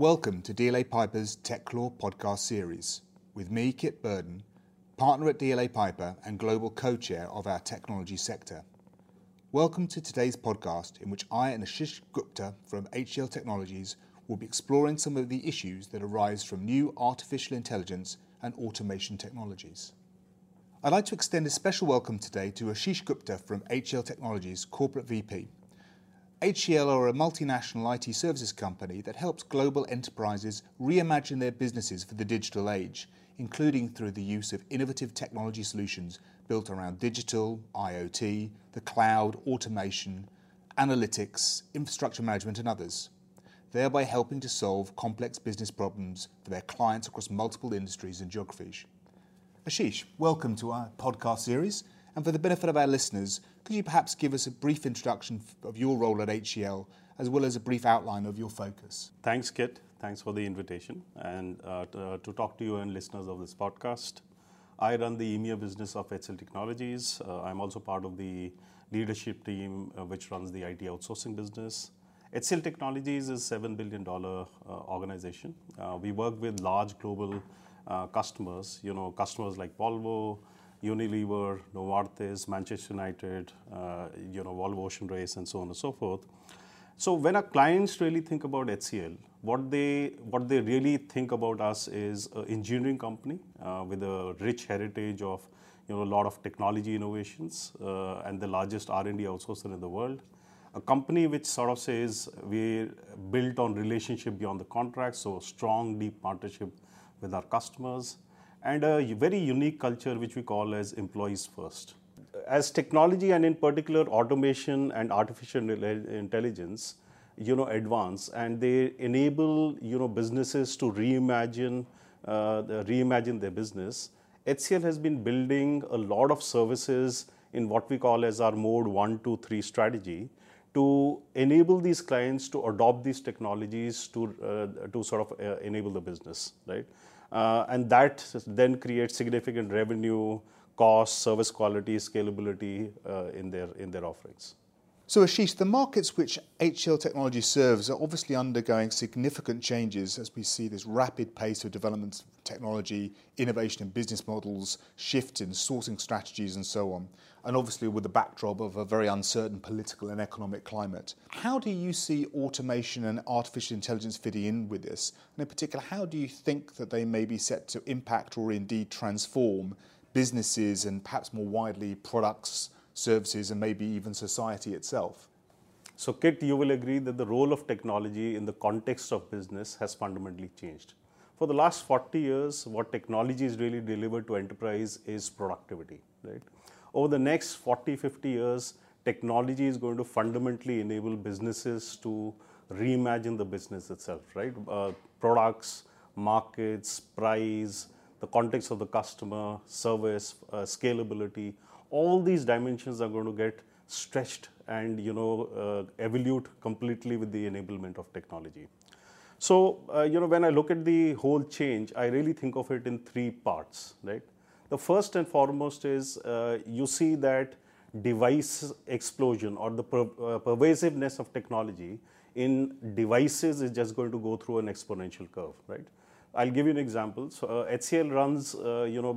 Welcome to DLA Piper's TechLaw podcast series with me, Kit Burden, partner at DLA Piper and global co chair of our technology sector. Welcome to today's podcast, in which I and Ashish Gupta from HCL Technologies will be exploring some of the issues that arise from new artificial intelligence and automation technologies. I'd like to extend a special welcome today to Ashish Gupta from HCL Technologies, Corporate VP. HCL are a multinational IT services company that helps global enterprises reimagine their businesses for the digital age, including through the use of innovative technology solutions built around digital, IoT, the cloud, automation, analytics, infrastructure management, and others, thereby helping to solve complex business problems for their clients across multiple industries and geographies. Ashish, welcome to our podcast series. And for the benefit of our listeners, could you perhaps give us a brief introduction of your role at HCL, as well as a brief outline of your focus? Thanks, Kit. Thanks for the invitation and uh, to, uh, to, talk to you and listeners of this podcast. I run the EMEA business of HCL Technologies. Uh, I'm also part of the leadership team uh, which runs the IT outsourcing business. HCL Technologies is a $7 billion uh, organization. Uh, we work with large global customers, you know, customers like Volvo, Unilever, Novartis, Manchester United, uh, you know, Volvo Ocean Race, and so on and so forth. So when our clients really think about HCL, what they what they really think about us is an engineering company uh, with a rich heritage of you know a lot of technology innovations uh, and the largest R&D outsourcer in the world. A company which sort of says we're built on relationship beyond the contract, so a strong, deep partnership with our customers and a very unique culture which we call as employees first. As technology and in particular automation and artificial intelligence, you know, advance and they enable you know businesses to reimagine uh, reimagine their business. HCL has been building a lot of services in what we call as our mode one, two, three strategy to enable these clients to adopt these technologies to uh, to sort of uh, enable the business, right? Uh, and that then creates significant revenue, cost, service quality, scalability uh, in their in their offerings. So, Ashish, the markets which HCL Technology serves are obviously undergoing significant changes as we see this rapid pace of development of technology, innovation in business models, shift in sourcing strategies, and so on. And obviously, with the backdrop of a very uncertain political and economic climate. How do you see automation and artificial intelligence fitting in with this? And in particular, how do you think that they may be set to impact or indeed transform businesses and perhaps more widely products? services, and maybe even society itself. So, Kit, you will agree that the role of technology in the context of business has fundamentally changed. For the last 40 years, what technology is really delivered to enterprise is productivity, right? Over the next 40, 50 years, technology is going to fundamentally enable businesses to reimagine the business itself, right? Uh, products, markets, price, the context of the customer, service, uh, scalability, all these dimensions are going to get stretched and you know uh, evolute completely with the enablement of technology. So uh, you know when I look at the whole change, I really think of it in three parts, right? The first and foremost is uh, you see that device explosion or the per uh, pervasiveness of technology in devices is just going to go through an exponential curve, right? I'll give you an example. So uh, HCL runs, uh, you know,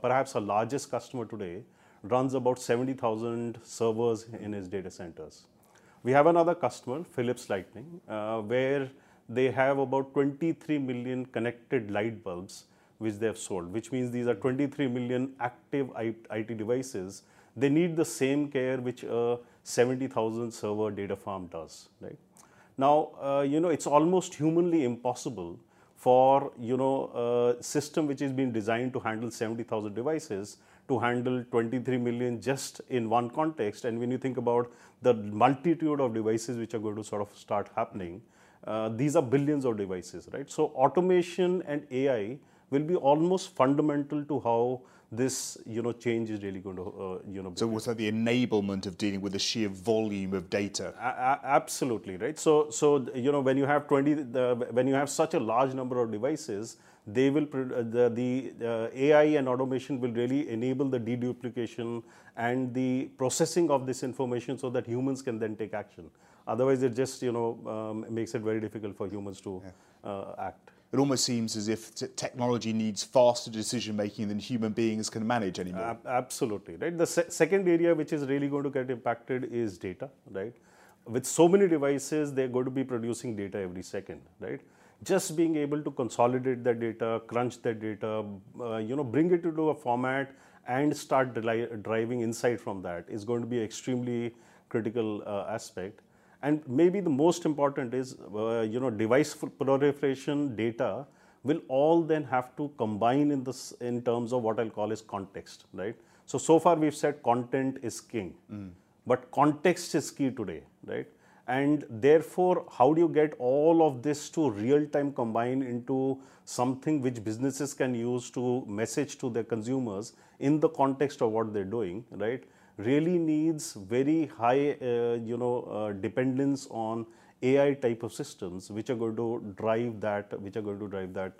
perhaps our largest customer today runs about 70,000 servers in his data centers. We have another customer, Philips Lighting, uh, where they have about 23 million connected light bulbs which they have sold, which means these are 23 million active IT devices. They need the same care which a 70,000 server data farm does, right? Now, uh, you know, it's almost humanly impossible for, you know, a system which is being designed to handle 70,000 devices to handle 23 million just in one context. And when you think about the multitude of devices which are going to sort of start happening, uh, these are billions of devices, right? So automation and AI will be almost fundamental to how this you know change is really going to uh, you know so what's that the enablement of dealing with the sheer volume of data a- absolutely right so so you know when you have 20 the, when you have such a large number of devices they will uh, the, the uh, AI and automation will really enable the deduplication and the processing of this information so that humans can then take action. Otherwise, it just you know um, makes it very difficult for humans to uh, act. It almost seems as if technology needs faster decision making than human beings can manage anymore. Ab- absolutely, right. The se- second area which is really going to get impacted is data, right? With so many devices, they're going to be producing data every second, right? Just being able to consolidate that data, crunch that data, uh, you know, bring it into a format and start driving insight from that is going to be an extremely critical uh, aspect and maybe the most important is uh, you know device proliferation data will all then have to combine in this in terms of what i'll call as context right? So so far we've said content is king. Mm. but context is key today right? And therefore how do you get all of this to real time combine into something which businesses can use to message to their consumers in the context of what they're doing right really needs very high uh, you know uh, dependence on ai type of systems which are going to drive that which are going to drive that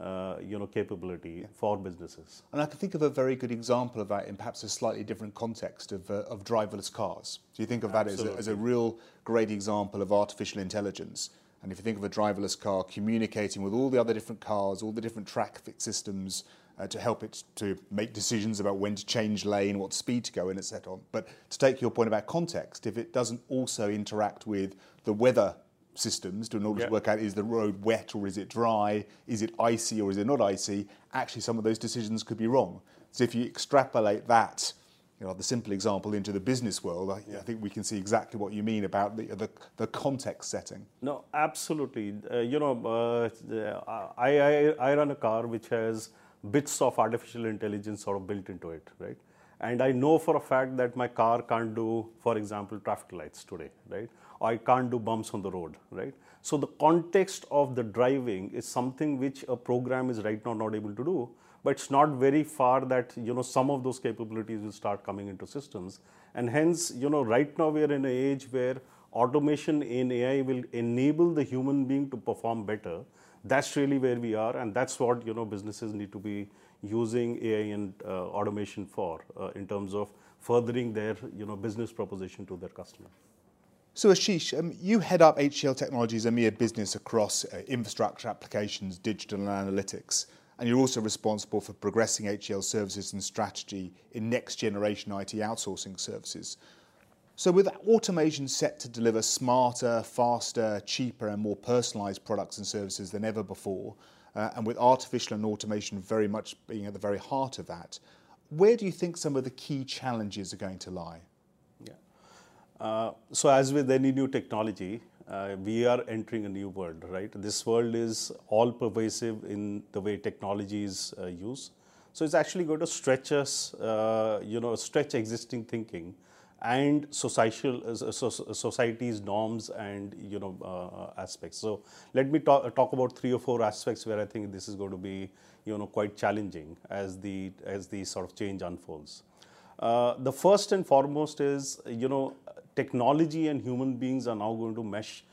uh, you know capability yeah. for businesses. And I can think of a very good example of that in perhaps a slightly different context of, uh, of driverless cars. So you think of that as a, as a, real great example of artificial intelligence. And if you think of a driverless car communicating with all the other different cars, all the different traffic systems uh, to help it to make decisions about when to change lane, what speed to go in, etc. But to take your point about context, if it doesn't also interact with the weather systems to in order yeah. to work out is the road wet or is it dry, is it icy or is it not icy, actually some of those decisions could be wrong. So if you extrapolate that, you know, the simple example into the business world, I, yeah. I think we can see exactly what you mean about the, the, the context setting. No, absolutely. Uh, you know, uh, I, I, I run a car which has bits of artificial intelligence sort of built into it, right? And I know for a fact that my car can't do, for example, traffic lights today, right? Or I can't do bumps on the road, right? So the context of the driving is something which a program is right now not able to do, but it's not very far that you know some of those capabilities will start coming into systems, and hence you know right now we are in an age where automation in AI will enable the human being to perform better. That's really where we are, and that's what you know businesses need to be using AI and uh, automation for uh, in terms of furthering their you know business proposition to their customer. So Ashish, um, you head up HCL Technologies EMEA business across uh, infrastructure applications, digital and analytics, and you're also responsible for progressing HCL services and strategy in next generation IT outsourcing services. So with automation set to deliver smarter, faster, cheaper and more personalized products and services than ever before, uh, and with artificial and automation very much being at the very heart of that, where do you think some of the key challenges are going to lie? Uh, so as with any new technology, uh, we are entering a new world, right? This world is all pervasive in the way technology is uh, used. So it's actually going to stretch us, uh, you know, stretch existing thinking and social uh, society's norms and you know aspects. So let me talk, talk about three or four aspects where I think this is going to be you know quite challenging as the as the sort of change unfolds. Uh, the first and foremost is you know technology and human beings are now going to mesh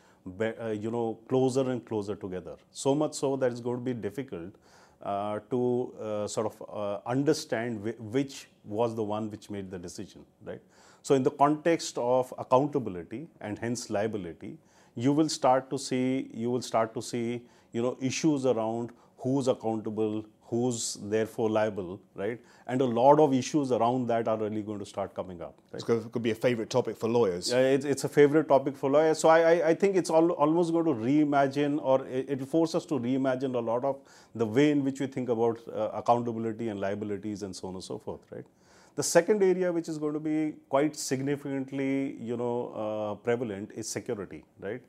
uh, you know closer and closer together so much so that it's going to be difficult uh, to uh, sort of uh, understand which was the one which made the decision right so in the context of accountability and hence liability you will start to see you will start to see you know issues around who's accountable who's therefore liable, right? And a lot of issues around that are really going to start coming up. Right? It's going to be a favorite topic for lawyers. Yeah, it's, it's a favorite topic for lawyers. So I, I, I think it's all, almost going to reimagine or it, will force us to reimagine a lot of the way in which we think about uh, accountability and liabilities and so on and so forth, right? The second area which is going to be quite significantly, you know, uh, prevalent is security, right?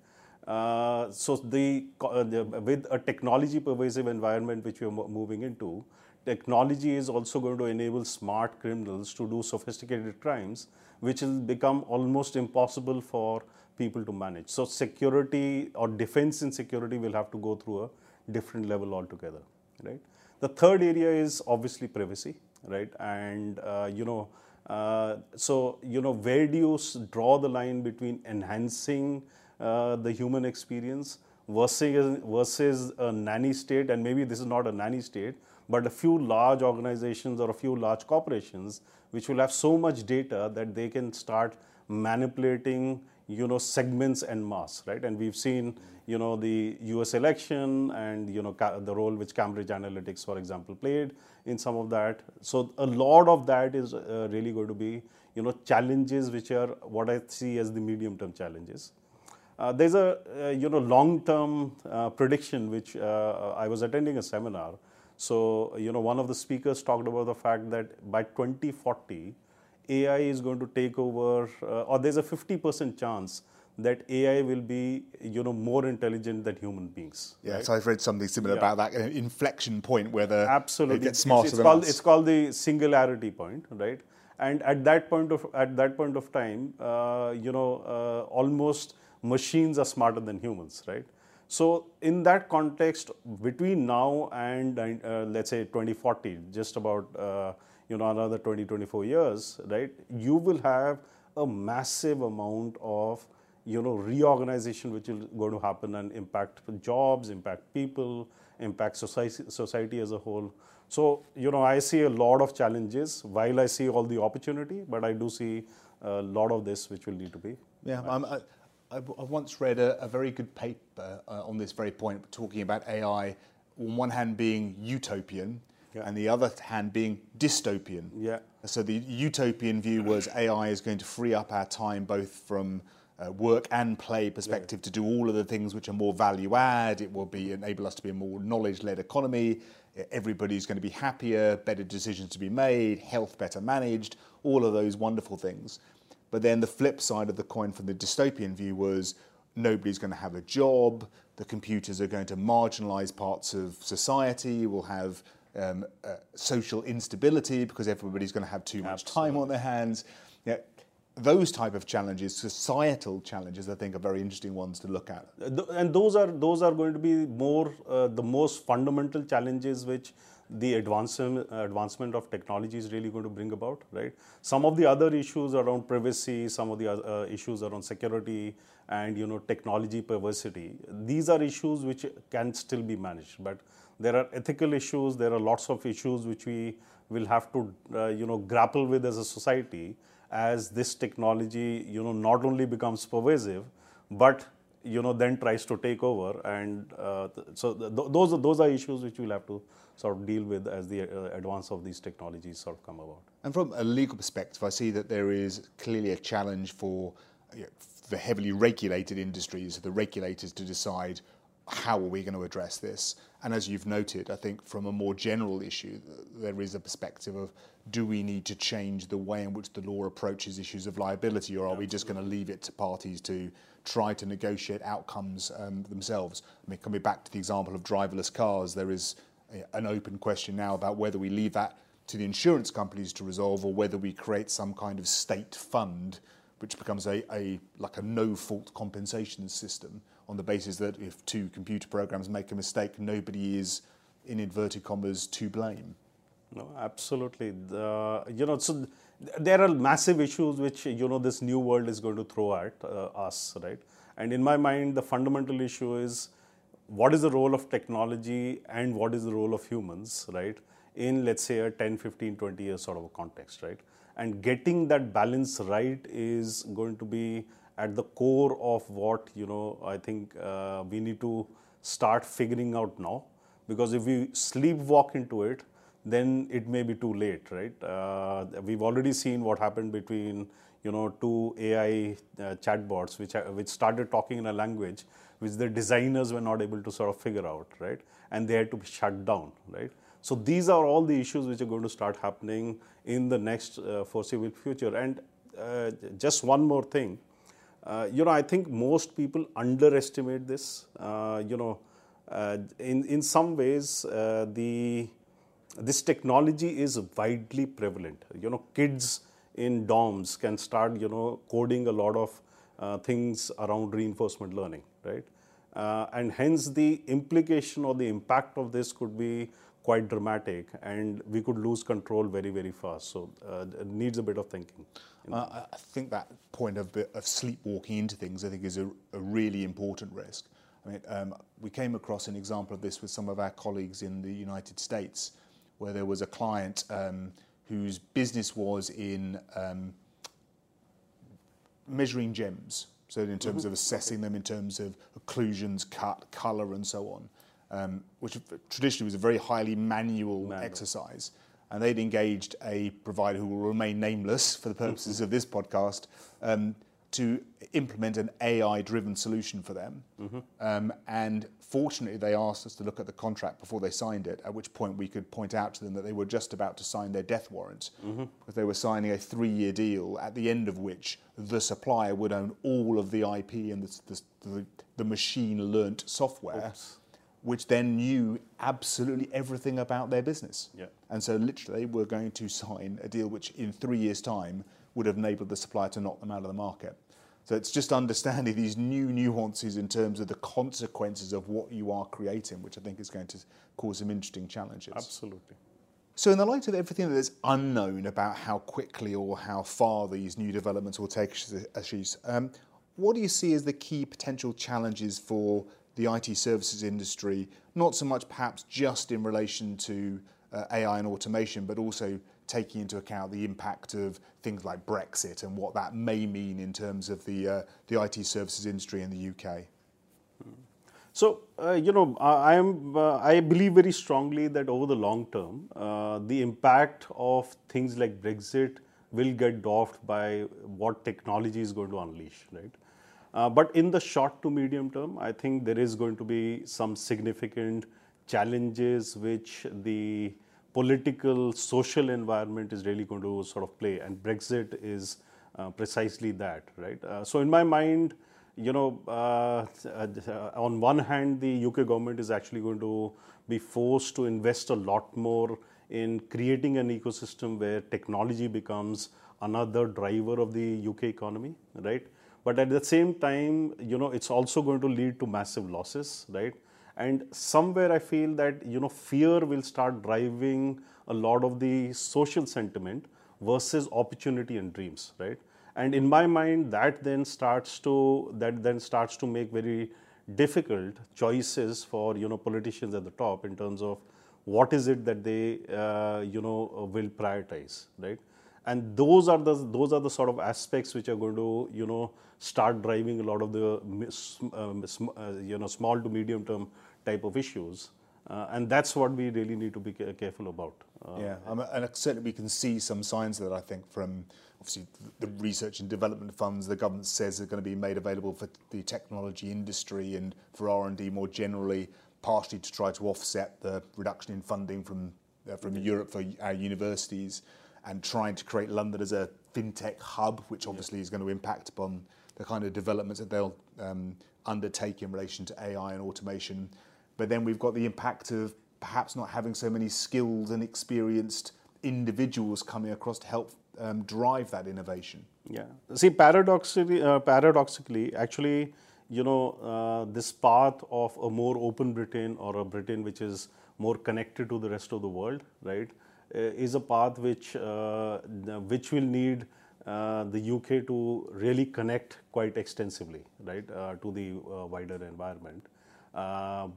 Uh, so the, uh, the, with a technology pervasive environment which we are moving into, technology is also going to enable smart criminals to do sophisticated crimes, which will become almost impossible for people to manage. So security or defense in security will have to go through a different level altogether, right? The third area is obviously privacy, right? And uh, you know, uh, so you know, where do you draw the line between enhancing uh, the human experience versus, versus a nanny state, and maybe this is not a nanny state, but a few large organizations or a few large corporations which will have so much data that they can start manipulating you know segments and mass right? And we've seen you know the US election and you know the role which Cambridge Analytica for example played in some of that. So a lot of that is uh, really going to be you know challenges which are what I see as the medium term challenges. Uh, there's a uh, you know long-term uh, prediction which uh, I was attending a seminar. So you know one of the speakers talked about the fact that by 2040, AI is going to take over, uh, or there's a 50% chance that AI will be you know more intelligent than human beings. Yeah, right? so I've read something similar yeah. about that inflection point where the absolutely it gets smarter it's, it's than called, us. It's called the singularity point, right? And at that point of at that point of time, you know, almost machines are smarter than humans, right? So in that context, between now and uh, let's say 2040, just about uh, you know another 20, 24 years, right? You will have a massive amount of you know reorganization which is going to happen and impact jobs, impact people, impact society, society as a whole. So you know I see a lot of challenges while I see all the opportunity, but I do see a lot of this which will need to be. Yeah, I, I, once read a, a, very good paper uh, on this very point, talking about AI on one hand being utopian yeah. and the other hand being dystopian. Yeah. So the utopian view was AI is going to free up our time both from uh, work and play perspective yeah. to do all of the things which are more value add. It will be enable us to be a more knowledge led economy. Everybody's going to be happier, better decisions to be made, health better managed, all of those wonderful things. But then the flip side of the coin from the dystopian view was nobody's going to have a job, the computers are going to marginalize parts of society, we'll have um, uh, social instability because everybody's going to have too much Absolutely. time on their hands. Yeah, those type of challenges, societal challenges, I think are very interesting ones to look at. And those are those are going to be more uh, the most fundamental challenges which the advancement, advancement of technology is really going to bring about, right? Some of the other issues around privacy, some of the uh, issues around security and you know technology perversity, these are issues which can still be managed. But there are ethical issues, there are lots of issues which we will have to uh, you know grapple with as a society as this technology you know not only becomes pervasive, but you know then tries to take over and uh, so th- those are those are issues which we'll have to sort of deal with as the uh, advance of these technologies sort of come about. And from a legal perspective, I see that there is clearly a challenge for you know, the heavily regulated industries, the regulators to decide how are we going to address this? And as you've noted, I think from a more general issue, there is a perspective of do we need to change the way in which the law approaches issues of liability, or are we just going to leave it to parties to try to negotiate outcomes um, themselves? I mean, coming back to the example of driverless cars, there is an open question now about whether we leave that to the insurance companies to resolve or whether we create some kind of state fund which becomes a, a like a no fault compensation system on the basis that if two computer programs make a mistake nobody is in inverted commas to blame. No absolutely. The, you know so there are massive issues which you know this new world is going to throw at uh, us right? And in my mind the fundamental issue is what is the role of technology and what is the role of humans, right, in let's say a 10, 15, 20 years sort of a context, right? And getting that balance right is going to be at the core of what, you know, I think uh, we need to start figuring out now. Because if we sleepwalk into it, then it may be too late, right? Uh, we've already seen what happened between you know two AI uh, chatbots which which started talking in a language which the designers were not able to sort of figure out, right? And they had to be shut down, right? So these are all the issues which are going to start happening in the next uh, foreseeable future. And uh, just one more thing, uh, you know, I think most people underestimate this. Uh, you know, uh, in in some ways, uh, the this technology is widely prevalent. You know, kids in dorms can start, you know, coding a lot of uh, things around reinforcement learning, right? Uh, and hence the implication or the impact of this could be quite dramatic and we could lose control very, very fast. So uh, it needs a bit of thinking. Uh, I think that point of, of sleepwalking into things, I think, is a, a really important risk. I mean, um, we came across an example of this with some of our colleagues in the United States, where there was a client um, whose business was in um, measuring gems So in terms of assessing them, in terms of occlusions, cut, color, and so on, um, which traditionally was a very highly manual, exercise. And they'd engaged a provider who will remain nameless for the purposes of this podcast um, to implement an AI-driven solution for them. Um, and fortunately, they asked us to look at the contract before they signed it. At which point, we could point out to them that they were just about to sign their death warrant, because they were signing a three-year deal, at the end of which the supplier would own all of the IP and the, the, the, the machine-learnt software. Which then knew absolutely everything about their business. Yeah. And so, literally, we're going to sign a deal which, in three years' time, would have enabled the supplier to knock them out of the market. So it's just understanding these new nuances in terms of the consequences of what you are creating, which I think is going to cause some interesting challenges. Absolutely. So, in the light of everything that is unknown about how quickly or how far these new developments will take, Ashish, um, what do you see as the key potential challenges for the IT services industry? Not so much perhaps just in relation to uh, AI and automation, but also taking into account the impact of things like Brexit and what that may mean in terms of the, uh, the IT services industry in the UK. So, uh, you know, I am uh, I believe very strongly that over the long term, uh, the impact of things like Brexit will get dwarfed by what technology is going to unleash, right? Uh, but in the short to medium term, I think there is going to be some significant challenges which the political, social environment is really going to sort of play, and Brexit is uh, precisely that, right? Uh, so, in my mind, you know, on one hand, the UK government is actually going to be forced to invest a lot more in creating an ecosystem where technology becomes another driver of the UK economy, right? But at the same time, you know, it's also going to lead to massive losses, right? And somewhere I feel that, you know, fear will start driving a lot of the social sentiment versus opportunity and dreams, right? And in my mind, that then starts to that then starts to make very difficult choices for you know politicians at the top in terms of what is it that they uh, you know will prioritize, right? And those are the those are the sort of aspects which are going to you know start driving a lot of the um, you know small to medium term type of issues. Uh, and that's what we really need to be careful about. Uh, yeah, um, and certainly we can see some signs of that. I think from obviously the research and development funds the government says are going to be made available for the technology industry and for R and D more generally, partially to try to offset the reduction in funding from uh, from. Europe for our universities, and trying to create London as a fintech hub, which obviously is going to impact upon the kind of developments that they'll um, undertake in relation to AI and automation. But then we've got the impact of perhaps not having so many skilled and experienced individuals coming across to help um, drive that innovation. Yeah. See, paradoxically, uh, paradoxically, actually, you know, uh, this path of a more open Britain or a Britain which is more connected to the rest of the world, right, is a path which uh, which will need uh, the UK to really connect quite extensively, right, uh, to the wider environment.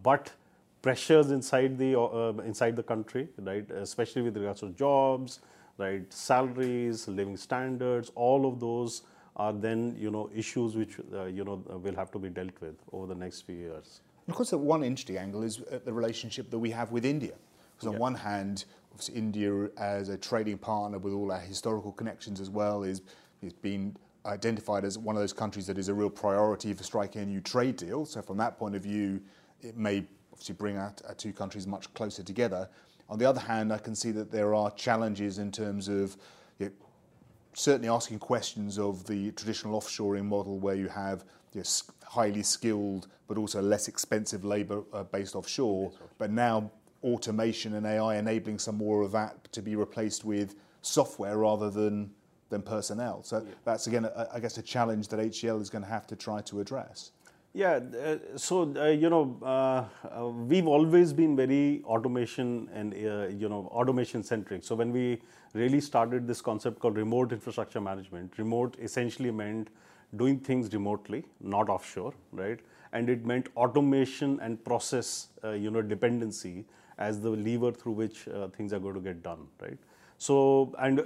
but pressures inside the inside the country, right, especially with regards to jobs, right? Salaries, living standards, all of those are then you know issues which uh, you know will have to be dealt with over the next few years. And of course, the one interesting angle is uh, the relationship that we have with India. Because on yeah. one hand, obviously India as a trading partner with all our historical connections as well is is being identified as one of those countries that is a real priority for striking a new trade deal. So from that point of view, it may obviously bring our, our two countries much closer together. On the other hand, I can see that there are challenges in terms of you know, certainly asking questions of the traditional offshoring model where you have you know, highly skilled but also less expensive labour uh, based offshore, but now automation and AI enabling some more of that to be replaced with software rather than than personnel. So yeah. that's again, a, I guess, a challenge that HCL is going to have to try to address. Yeah, uh, so uh, you know, uh, uh, we've always been very automation and uh, you know automation centric. So when we really started this concept called remote infrastructure management, remote essentially meant doing things remotely, not offshore, right? And it meant automation and process, uh, you know, dependency as the lever through which things are going to get done, right? So and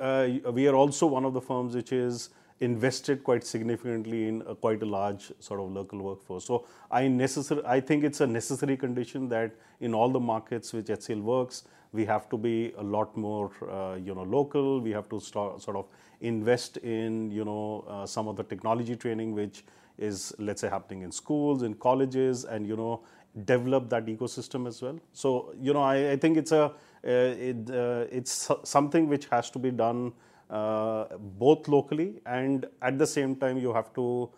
we are also one of the firms which is invested quite significantly in a, quite a large sort of local workforce. So I necessary, I think it's a necessary condition that in all the markets which HCL works, we have to be a lot more, uh, you know, local. We have to start, sort of invest in, you know, uh, some of the technology training which is, let's say, happening in schools, in colleges, and you know, develop that ecosystem as well. So you know, I, I think it's a uh, it, uh, it's something which has to be done uh, both locally and at the same time you have to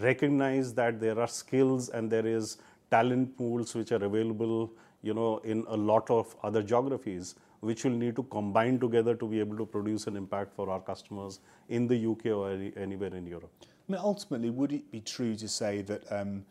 recognize that there are skills and there is talent pools which are available you know in a lot of other geographies which will need to combine together to be able to produce an impact for our customers in the UK or anywhere in Europe. I mean, ultimately, would it be true to say that um,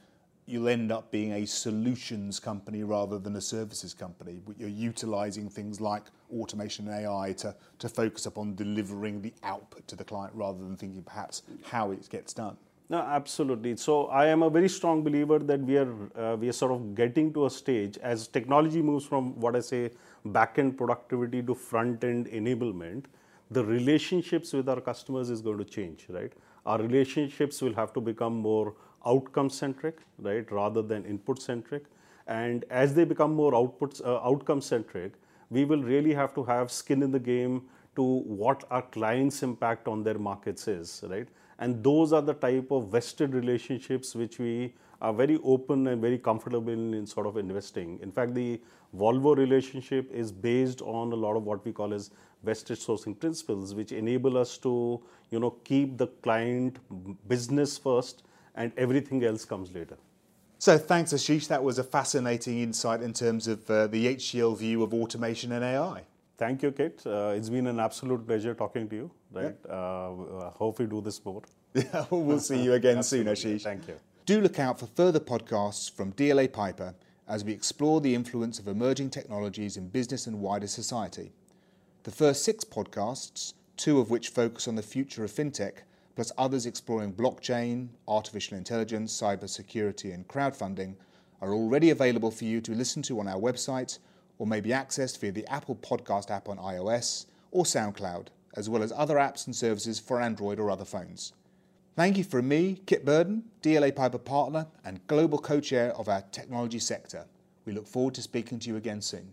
you'll end up being a solutions company rather than a services company. You're utilizing things like automation and AI to, to focus upon delivering the output to the client rather than thinking perhaps how it gets done. No, absolutely. So I am a very strong believer that we are uh, we are sort of getting to a stage as technology moves from what I say back end productivity to front end enablement. The relationships with our customers is going to change, right? Our relationships will have to become more outcome centric, right, rather than input centric. And as they become more outputs, uh, outcome centric, we will really have to have skin in the game to what our clients' impact on their markets is, right? And those are the type of vested relationships which we are very open and very comfortable in, in sort of investing. In fact, the Volvo relationship is based on a lot of what we call as vested sourcing principles, which enable us to, you know, keep the client business first and everything else comes later. So thanks, Ashish. That was a fascinating insight in terms of uh, the HCL view of automation and AI. Thank you, Kit. Uh, it's been an absolute pleasure talking to you. Right. Yeah. Uh, hope we do this more. Yeah, we'll see you again soon, Ashish. Thank you. Do look out for further podcasts from DLA Piper as we explore the influence of emerging technologies in business and wider society. The first six podcasts, two of which focus on the future of fintech, plus others exploring blockchain, artificial intelligence, cybersecurity, and crowdfunding, are already available for you to listen to on our website or may be accessed via the Apple Podcast app on iOS or SoundCloud, as well as other apps and services for Android or other phones. Thank you from me, Kit Burden, DLA Piper partner and global co chair of our technology sector. We look forward to speaking to you again soon.